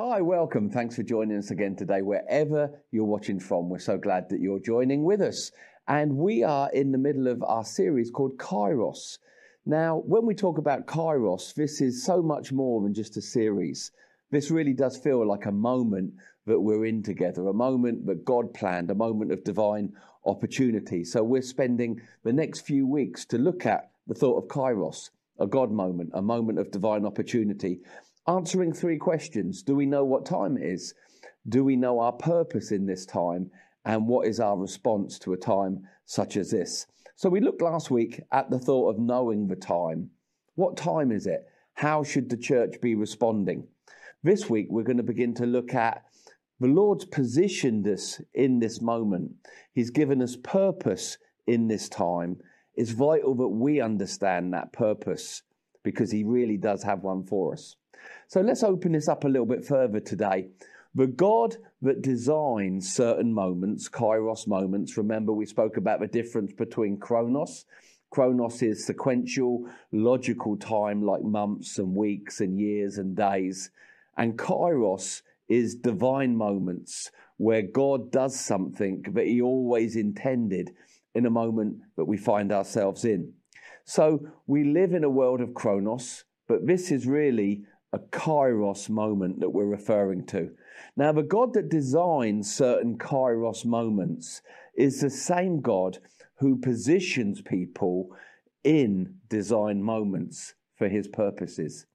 Hi, welcome. Thanks for joining us again today, wherever you're watching from. We're so glad that you're joining with us. And we are in the middle of our series called Kairos. Now, when we talk about Kairos, this is so much more than just a series. This really does feel like a moment that we're in together, a moment that God planned, a moment of divine opportunity. So we're spending the next few weeks to look at the thought of Kairos, a God moment, a moment of divine opportunity answering three questions Do we know what time it is? Do we know our purpose in this time? And what is our response to a time such as this? So, we looked last week at the thought of knowing the time. What time is it? How should the church be responding? This week, we're going to begin to look at the Lord's positioned us in this moment. He's given us purpose in this time. It's vital that we understand that purpose because He really does have one for us. So let's open this up a little bit further today. The God that designs certain moments, kairos moments, remember we spoke about the difference between chronos. Chronos is sequential, logical time like months and weeks and years and days. And kairos is divine moments where God does something that he always intended in a moment that we find ourselves in. So we live in a world of chronos, but this is really a kairos moment that we're referring to. Now, the God that designs certain kairos moments is the same God who positions people in design moments for his purposes.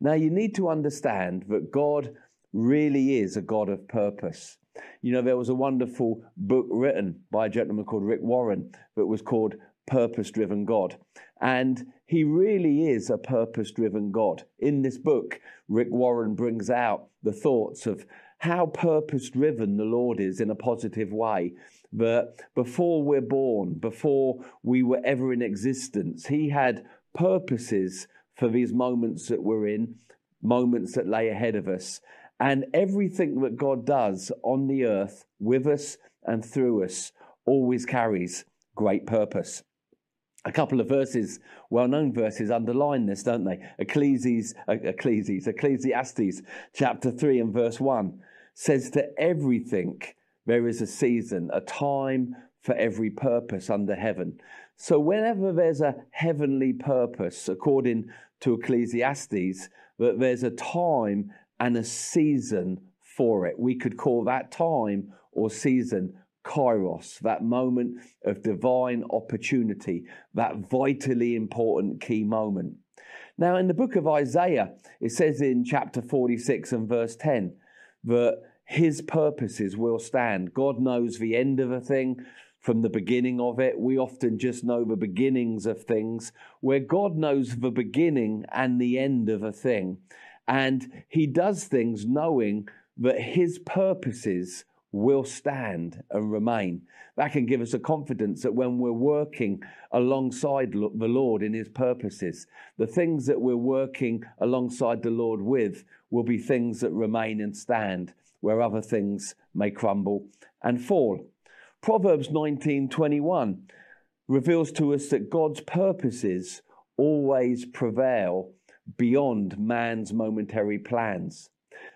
Now, you need to understand that God really is a God of purpose. You know, there was a wonderful book written by a gentleman called Rick Warren that was called Purpose Driven God. And he really is a purpose driven God. In this book, Rick Warren brings out the thoughts of how purpose driven the Lord is in a positive way. That before we're born, before we were ever in existence, he had purposes for these moments that we're in, moments that lay ahead of us. And everything that God does on the earth with us and through us always carries great purpose a couple of verses, well-known verses, underline this, don't they? Ecclesiastes, uh, Ecclesiastes, Ecclesiastes, chapter three and verse one says, "To everything there is a season, a time for every purpose under heaven." So whenever there's a heavenly purpose, according to Ecclesiastes, that there's a time and a season for it. We could call that time or season kairos, that moment of divine opportunity, that vitally important key moment. Now, in the book of Isaiah, it says in chapter 46 and verse 10 that his purposes will stand. God knows the end of a thing from the beginning of it. We often just know the beginnings of things, where God knows the beginning and the end of a thing. And he does things knowing that his purposes will stand and remain. That can give us a confidence that when we're working alongside the Lord in His purposes, the things that we're working alongside the Lord with will be things that remain and stand, where other things may crumble and fall. Proverbs 19:21 reveals to us that God's purposes always prevail beyond man's momentary plans.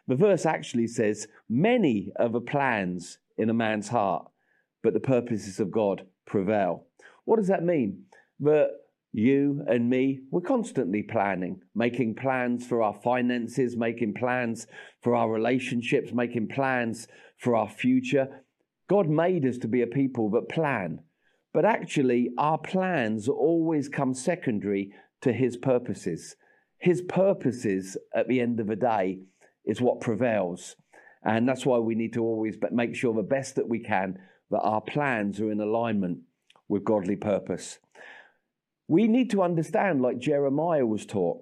The verse actually says, Many are the plans in a man's heart, but the purposes of God prevail. What does that mean? That you and me, we're constantly planning, making plans for our finances, making plans for our relationships, making plans for our future. God made us to be a people that plan. But actually, our plans always come secondary to His purposes. His purposes at the end of the day is what prevails. And that's why we need to always make sure the best that we can that our plans are in alignment with godly purpose. We need to understand, like Jeremiah was taught,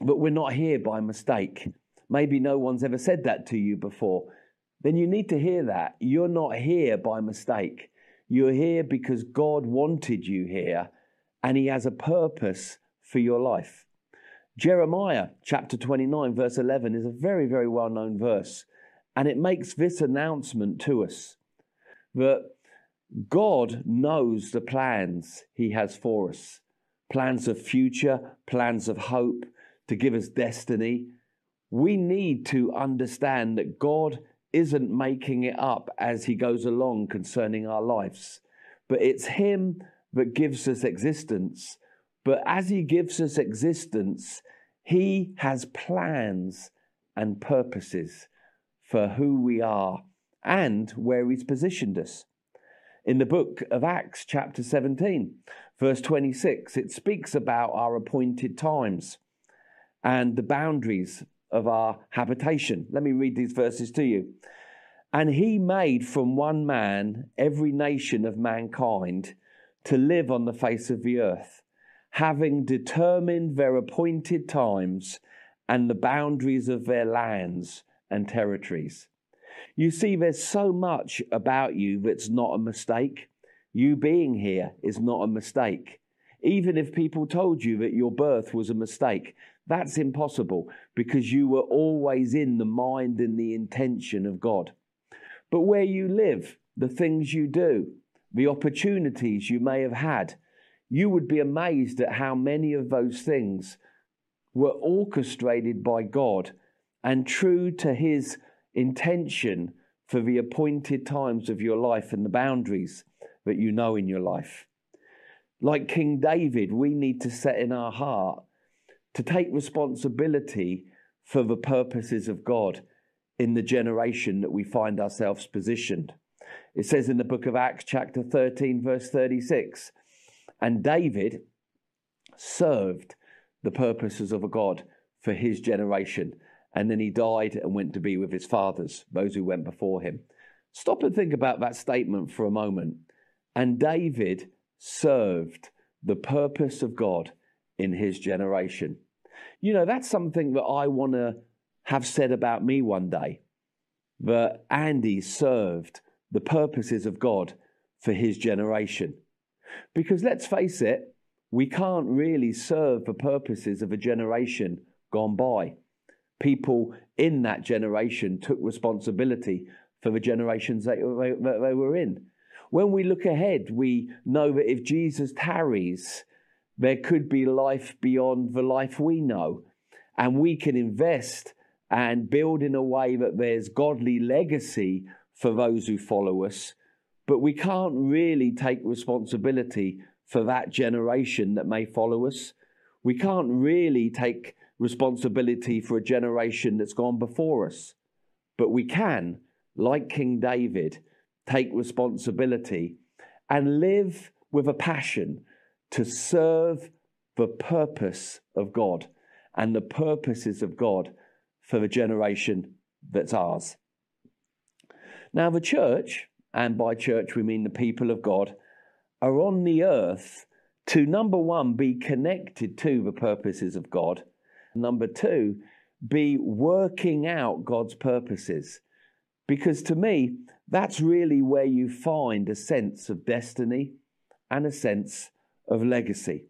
that we're not here by mistake. Maybe no one's ever said that to you before. Then you need to hear that. You're not here by mistake. You're here because God wanted you here and He has a purpose for your life. Jeremiah chapter 29, verse 11 is a very, very well known verse. And it makes this announcement to us that God knows the plans He has for us plans of future, plans of hope, to give us destiny. we need to understand that God isn't making it up as he goes along concerning our lives, but it's him that gives us existence. But as he gives us existence, he has plans and purposes for who we are and where he's positioned us. In the book of Acts, chapter 17, verse 26, it speaks about our appointed times and the boundaries of our habitation. Let me read these verses to you. And he made from one man every nation of mankind to live on the face of the earth, having determined their appointed times and the boundaries of their lands and territories. You see, there's so much about you that's not a mistake. You being here is not a mistake. Even if people told you that your birth was a mistake, that's impossible because you were always in the mind and the intention of God. But where you live, the things you do, the opportunities you may have had, you would be amazed at how many of those things were orchestrated by God and true to His intention for the appointed times of your life and the boundaries that you know in your life. Like King David, we need to set in our heart to take responsibility for the purposes of God in the generation that we find ourselves positioned. It says in the book of Acts, chapter 13, verse 36, and David served the purposes of a God for his generation. And then he died and went to be with his fathers, those who went before him. Stop and think about that statement for a moment. And David served the purpose of God in his generation. You know, that's something that I want to have said about me one day that Andy served the purposes of God for his generation. Because let's face it, we can't really serve the purposes of a generation gone by. People in that generation took responsibility for the generations that they were in. When we look ahead, we know that if Jesus tarries, there could be life beyond the life we know. And we can invest and build in a way that there's godly legacy for those who follow us. But we can't really take responsibility for that generation that may follow us. We can't really take responsibility for a generation that's gone before us. But we can, like King David, take responsibility and live with a passion to serve the purpose of God and the purposes of God for the generation that's ours. Now, the church, and by church we mean the people of God, are on the earth to number one, be connected to the purposes of God, number two, be working out God's purposes. Because to me, that's really where you find a sense of destiny and a sense of legacy.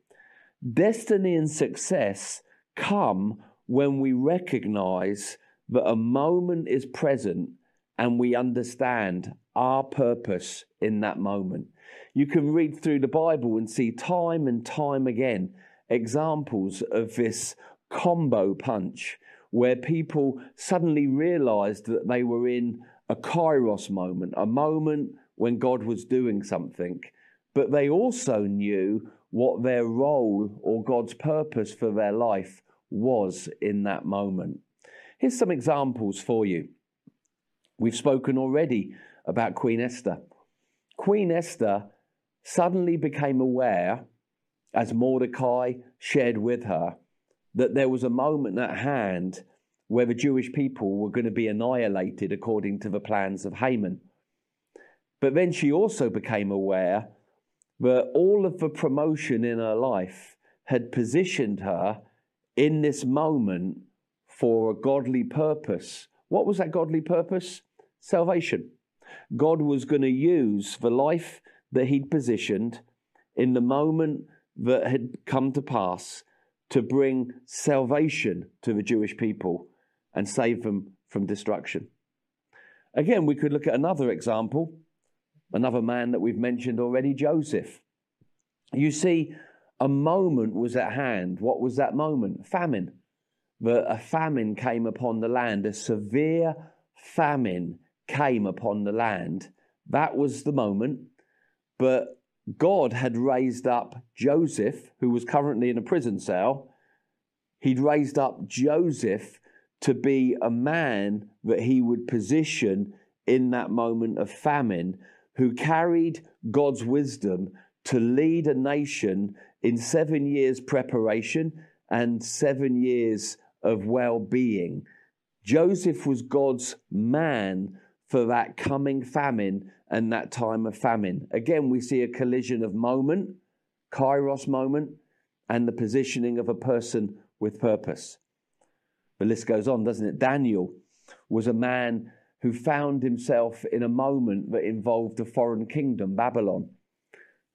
Destiny and success come when we recognize that a moment is present and we understand our purpose in that moment. You can read through the Bible and see time and time again examples of this combo punch where people suddenly realized that they were in a kairos moment, a moment when God was doing something but they also knew what their role or God's purpose for their life was in that moment. Here's some examples for you. We've spoken already about Queen Esther. Queen Esther suddenly became aware, as Mordecai shared with her, that there was a moment at hand where the Jewish people were going to be annihilated according to the plans of Haman. But then she also became aware but all of the promotion in her life had positioned her in this moment for a godly purpose. What was that godly purpose? Salvation. God was going to use the life that he'd positioned in the moment that had come to pass to bring salvation to the Jewish people and save them from destruction. Again, we could look at another example Another man that we've mentioned already, Joseph. You see, a moment was at hand. What was that moment? Famine. That a famine came upon the land, a severe famine came upon the land. That was the moment. But God had raised up Joseph, who was currently in a prison cell. He'd raised up Joseph to be a man that he would position in that moment of famine, who carried God's wisdom to lead a nation in seven years' preparation and seven years of well being. Joseph was God's man for that coming famine and that time of famine. Again, we see a collision of moment, kairos moment, and the positioning of a person with purpose. The list goes on, doesn't it? Daniel was a man who found himself in a moment that involved a foreign kingdom, Babylon.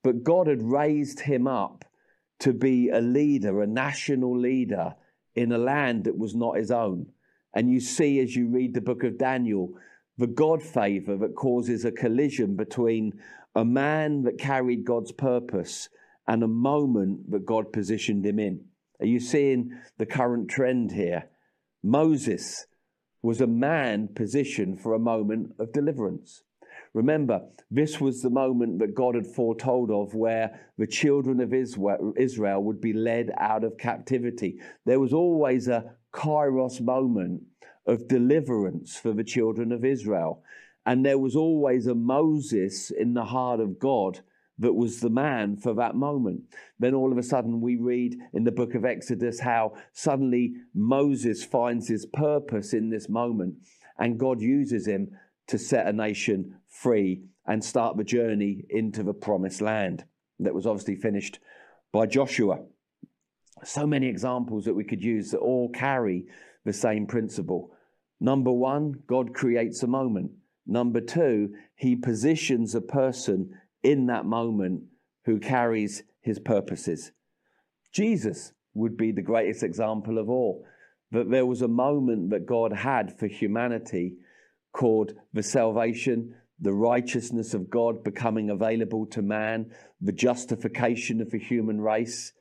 But God had raised him up to be a leader, a national leader in a land that was not his own. And you see as you read the book of Daniel, the God favor that causes a collision between a man that carried God's purpose and a moment that God positioned him in. Are you seeing the current trend here? Moses was a man positioned for a moment of deliverance. Remember, this was the moment that God had foretold of where the children of Israel would be led out of captivity. There was always a kairos moment of deliverance for the children of Israel. And there was always a Moses in the heart of God that was the man for that moment. Then all of a sudden, we read in the book of Exodus how suddenly Moses finds his purpose in this moment, and God uses him to set a nation free and start the journey into the promised land that was obviously finished by Joshua. So many examples that we could use that all carry the same principle. Number one, God creates a moment. Number two, he positions a person in that moment who carries his purposes. Jesus would be the greatest example of all. That there was a moment that God had for humanity called the salvation, the righteousness of God becoming available to man, the justification of the human race.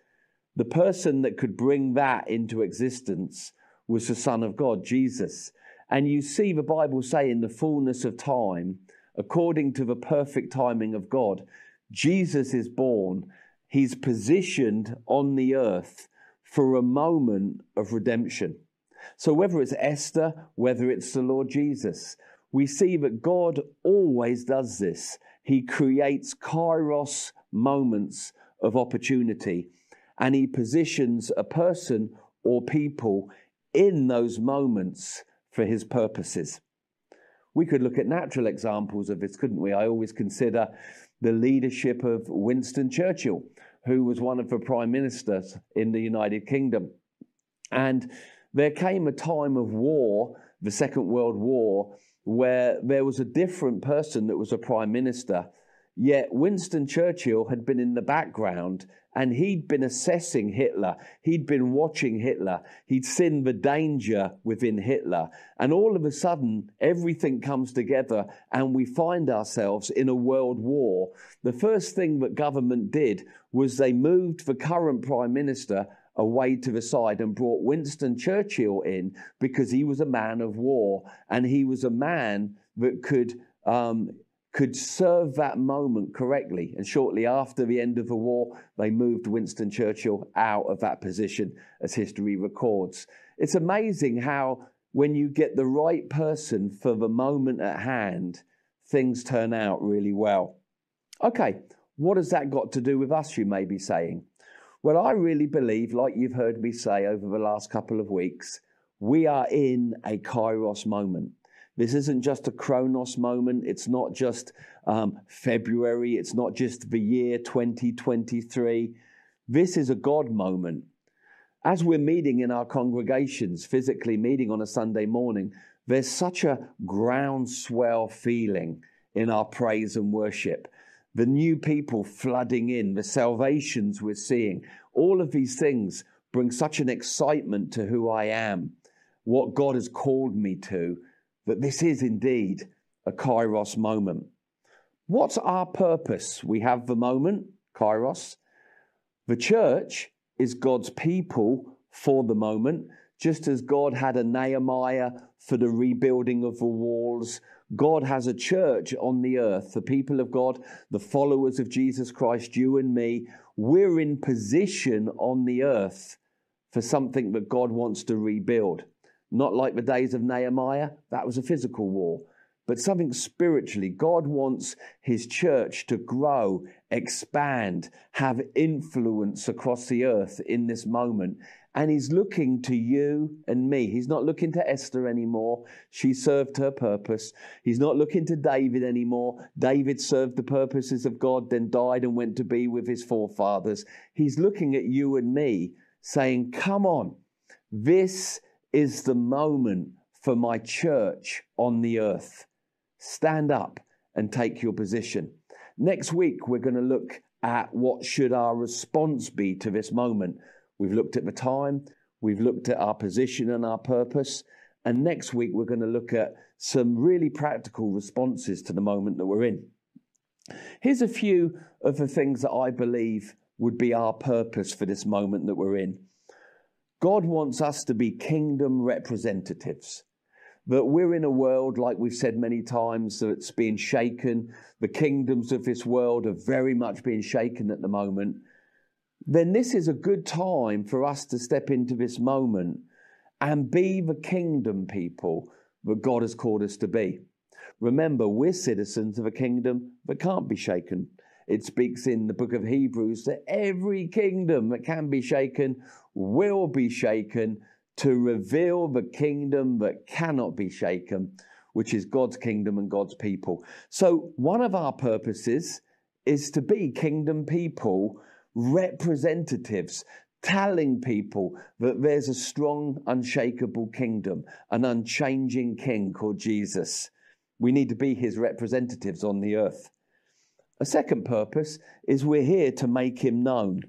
The person that could bring that into existence was the Son of God, Jesus. And you see the Bible say in the fullness of time, according to the perfect timing of God, Jesus is born. He's positioned on the earth for a moment of redemption. So, whether it's Esther, whether it's the Lord Jesus, we see that God always does this. He creates kairos moments of opportunity and he positions a person or people in those moments for his purposes. We could look at natural examples of this, couldn't we? I always consider the leadership of Winston Churchill, who was one of the prime ministers in the United Kingdom. And there came a time of war, the Second World War, where there was a different person that was a prime minister. Yet Winston Churchill had been in the background and he'd been assessing Hitler. He'd been watching Hitler. He'd seen the danger within Hitler. And all of a sudden, everything comes together and we find ourselves in a world war. The first thing that government did was they moved the current prime minister away to the side and brought Winston Churchill in because he was a man of war and he was a man that could um, could serve that moment correctly. And shortly after the end of the war, they moved Winston Churchill out of that position, as history records. It's amazing how, when you get the right person for the moment at hand, things turn out really well. Okay, what has that got to do with us, you may be saying? Well, I really believe, like you've heard me say over the last couple of weeks, we are in a kairos moment. This isn't just a Chronos moment. It's not just um, February. It's not just the year 2023. This is a God moment. As we're meeting in our congregations, physically meeting on a Sunday morning, there's such a groundswell feeling in our praise and worship the new people flooding in, the salvations we're seeing, all of these things bring such an excitement to who I am, what God has called me to, that this is indeed a kairos moment. What's our purpose? We have the moment, kairos. The church is God's people for the moment just as God had a Nehemiah for the rebuilding of the walls, God has a church on the earth, the people of God, the followers of Jesus Christ, you and me. We're in position on the earth for something that God wants to rebuild. Not like the days of Nehemiah, that was a physical war, but something spiritually. God wants his church to grow, expand, have influence across the earth in this moment. And he's looking to you and me. He's not looking to Esther anymore. She served her purpose. He's not looking to David anymore. David served the purposes of God, then died and went to be with his forefathers. He's looking at you and me, saying, Come on, this is the moment for my church on the earth. Stand up and take your position. Next week, we're going to look at what should our response be to this moment. We've looked at the time, we've looked at our position and our purpose. And next week, we're going to look at some really practical responses to the moment that we're in. Here's a few of the things that I believe would be our purpose for this moment that we're in. God wants us to be kingdom representatives. That we're in a world, like we've said many times, that's being shaken. The kingdoms of this world are very much being shaken at the moment then this is a good time for us to step into this moment and be the kingdom people that God has called us to be. Remember, we're citizens of a kingdom that can't be shaken. It speaks in the book of Hebrews that every kingdom that can be shaken will be shaken to reveal the kingdom that cannot be shaken, which is God's kingdom and God's people. So, one of our purposes is to be kingdom people representatives telling people that there's a strong, unshakable kingdom, an unchanging king called Jesus. We need to be his representatives on the earth. A second purpose is we're here to make him known.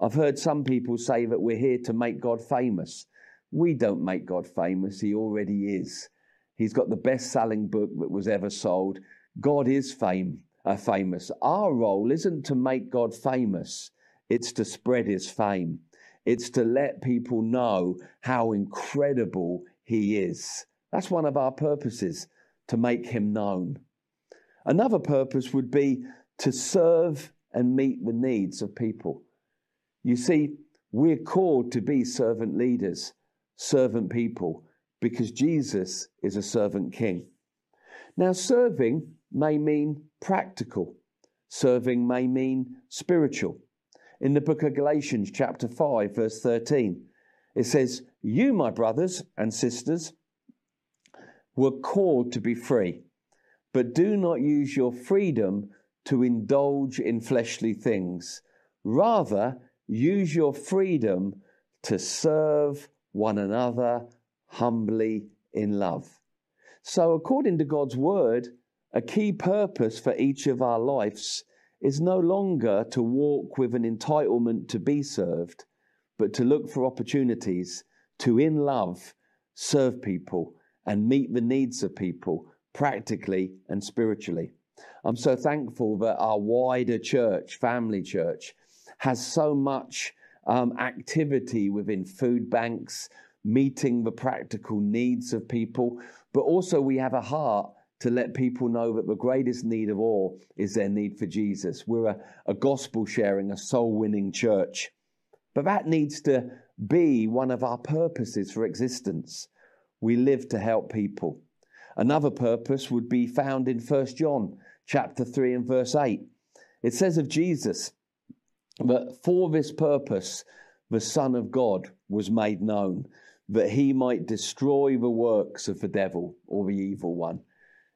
I've heard some people say that we're here to make God famous. We don't make God famous, he already is. He's got the best selling book that was ever sold. God is fame, uh, famous. Our role isn't to make God famous, it's to spread his fame. It's to let people know how incredible he is. That's one of our purposes, to make him known. Another purpose would be to serve and meet the needs of people. You see, we're called to be servant leaders, servant people, because Jesus is a servant king. Now, serving may mean practical, serving may mean spiritual in the book of Galatians, chapter 5, verse 13. It says, You, my brothers and sisters, were called to be free, but do not use your freedom to indulge in fleshly things. Rather, use your freedom to serve one another humbly in love. So, according to God's word, a key purpose for each of our lives is no longer to walk with an entitlement to be served, but to look for opportunities to, in love, serve people and meet the needs of people practically and spiritually. I'm so thankful that our wider church, family church, has so much um, activity within food banks, meeting the practical needs of people, but also we have a heart to let people know that the greatest need of all is their need for Jesus. We're a, a gospel sharing, a soul winning church. But that needs to be one of our purposes for existence. We live to help people. Another purpose would be found in 1 John chapter 3 and verse 8. It says of Jesus that for this purpose the Son of God was made known, that he might destroy the works of the devil or the evil one.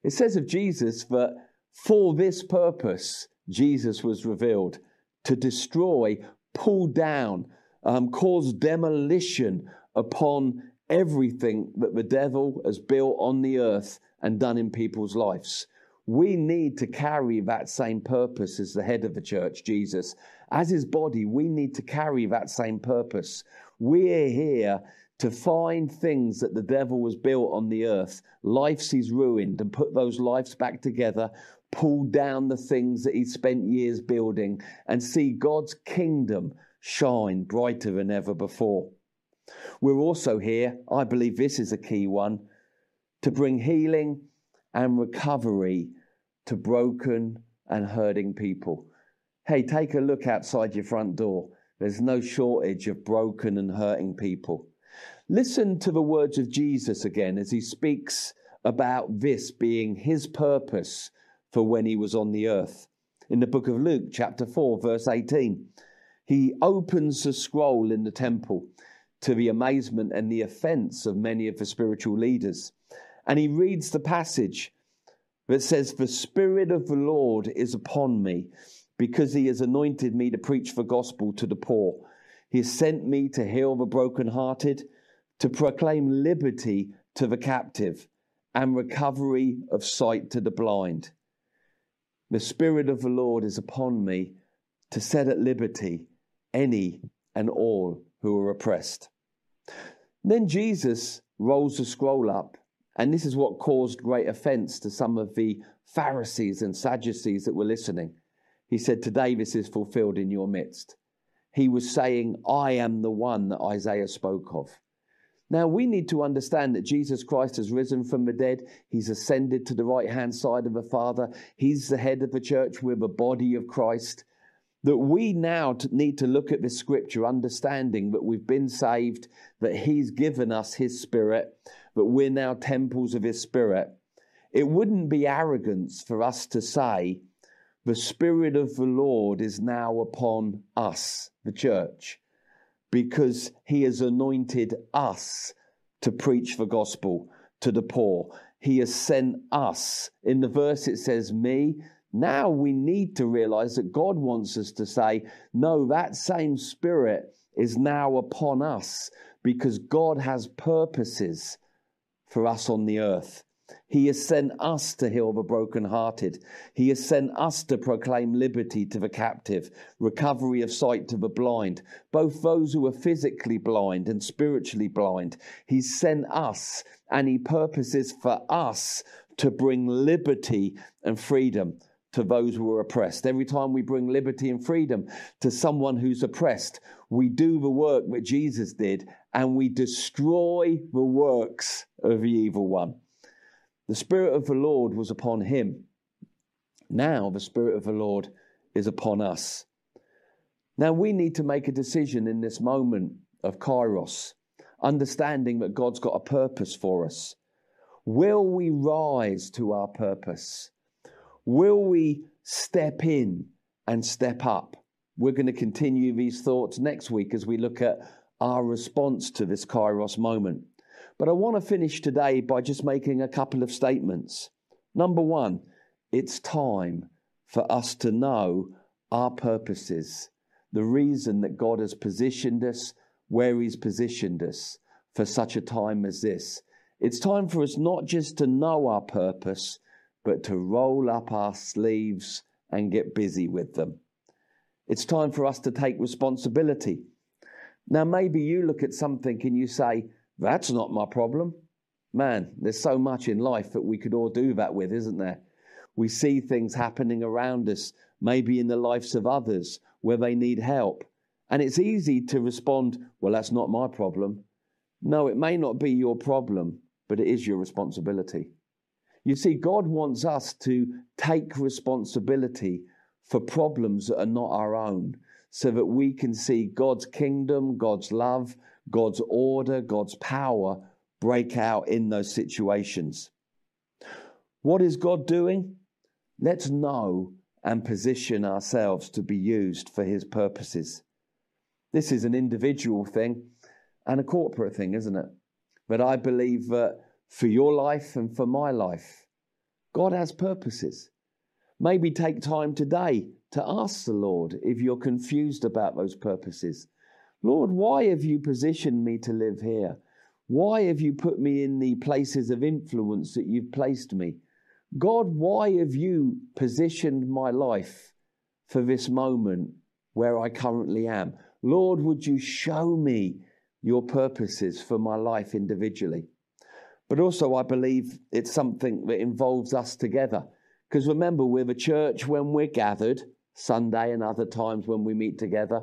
It says of Jesus that for this purpose, Jesus was revealed to destroy, pull down, um, cause demolition upon everything that the devil has built on the earth and done in people's lives. We need to carry that same purpose as the head of the church, Jesus. As his body, we need to carry that same purpose. We're here to find things that the devil was built on the earth, lives he's ruined, and put those lives back together, pull down the things that he spent years building, and see God's kingdom shine brighter than ever before. We're also here, I believe this is a key one, to bring healing and recovery to broken and hurting people. Hey, take a look outside your front door. There's no shortage of broken and hurting people. Listen to the words of Jesus again as he speaks about this being his purpose for when he was on the earth. In the book of Luke, chapter 4, verse 18, he opens the scroll in the temple to the amazement and the offense of many of the spiritual leaders. And he reads the passage that says, The Spirit of the Lord is upon me because he has anointed me to preach the gospel to the poor. He has sent me to heal the brokenhearted, to proclaim liberty to the captive, and recovery of sight to the blind. The Spirit of the Lord is upon me to set at liberty any and all who are oppressed. Then Jesus rolls the scroll up, and this is what caused great offense to some of the Pharisees and Sadducees that were listening. He said, Today this is fulfilled in your midst. He was saying, I am the one that Isaiah spoke of. Now, we need to understand that Jesus Christ has risen from the dead. He's ascended to the right hand side of the Father. He's the head of the church. We're the body of Christ that we now need to look at this scripture understanding that we've been saved, that He's given us His Spirit, that we're now temples of His Spirit. It wouldn't be arrogance for us to say, the Spirit of the Lord is now upon us, the church, because He has anointed us to preach the gospel to the poor. He has sent us. In the verse, it says, Me, now we need to realize that God wants us to say, no, that same spirit is now upon us because God has purposes for us on the earth. He has sent us to heal the brokenhearted. He has sent us to proclaim liberty to the captive, recovery of sight to the blind, both those who are physically blind and spiritually blind. He's sent us and He purposes for us to bring liberty and freedom to those who are oppressed. Every time we bring liberty and freedom to someone who's oppressed, we do the work that Jesus did and we destroy the works of the evil one. The Spirit of the Lord was upon him. Now the Spirit of the Lord is upon us. Now we need to make a decision in this moment of Kairos, understanding that God's got a purpose for us. Will we rise to our purpose? Will we step in and step up? We're going to continue these thoughts next week as we look at our response to this Kairos moment. But I want to finish today by just making a couple of statements. Number one, it's time for us to know our purposes, the reason that God has positioned us where He's positioned us for such a time as this. It's time for us not just to know our purpose, but to roll up our sleeves and get busy with them. It's time for us to take responsibility. Now, maybe you look at something and you say, That's not my problem. Man, there's so much in life that we could all do that with, isn't there? We see things happening around us, maybe in the lives of others, where they need help. And it's easy to respond, Well, that's not my problem. No, it may not be your problem, but it is your responsibility. You see, God wants us to take responsibility for problems that are not our own so that we can see God's kingdom, God's love, God's order, God's power break out in those situations. What is God doing? Let's know and position ourselves to be used for His purposes. This is an individual thing and a corporate thing, isn't it? But I believe that for your life and for my life. God has purposes. Maybe take time today to ask the Lord if you're confused about those purposes. Lord, why have you positioned me to live here? Why have you put me in the places of influence that you've placed me? God, why have you positioned my life for this moment where I currently am? Lord, would you show me your purposes for my life individually? But also, I believe it's something that involves us together. Because remember, we're the church when we're gathered, Sunday and other times when we meet together,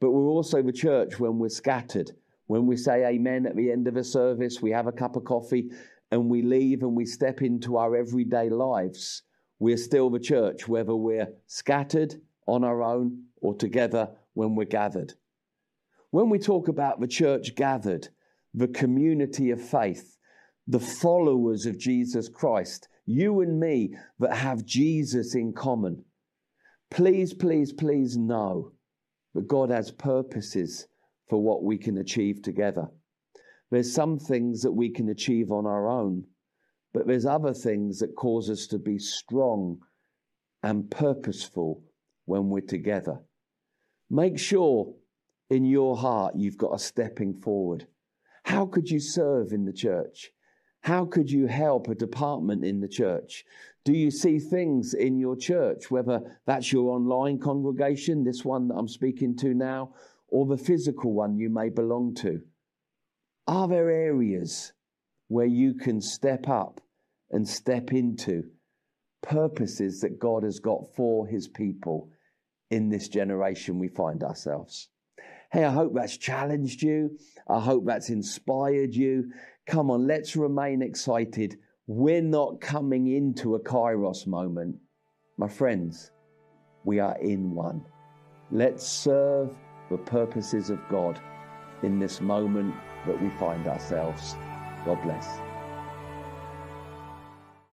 but we're also the church when we're scattered, When we say amen at the end of a service, we have a cup of coffee and we leave and we step into our everyday lives, we're still the church, whether we're scattered on our own or together when we're gathered. When we talk about the church gathered, the community of faith, the followers of Jesus Christ, you and me that have Jesus in common, please, please, please know that God has purposes for what we can achieve together. There's some things that we can achieve on our own, but there's other things that cause us to be strong and purposeful when we're together. Make sure in your heart you've got a stepping forward. How could you serve in the church? How could you help a department in the church? Do you see things in your church, whether that's your online congregation, this one that I'm speaking to now, or the physical one you may belong to? Are there areas where you can step up and step into purposes that God has got for his people in this generation we find ourselves? Hey, I hope that's challenged you. I hope that's inspired you. Come on, let's remain excited. We're not coming into a kairos moment. My friends, we are in one. Let's serve the purposes of God in this moment that we find ourselves. God bless.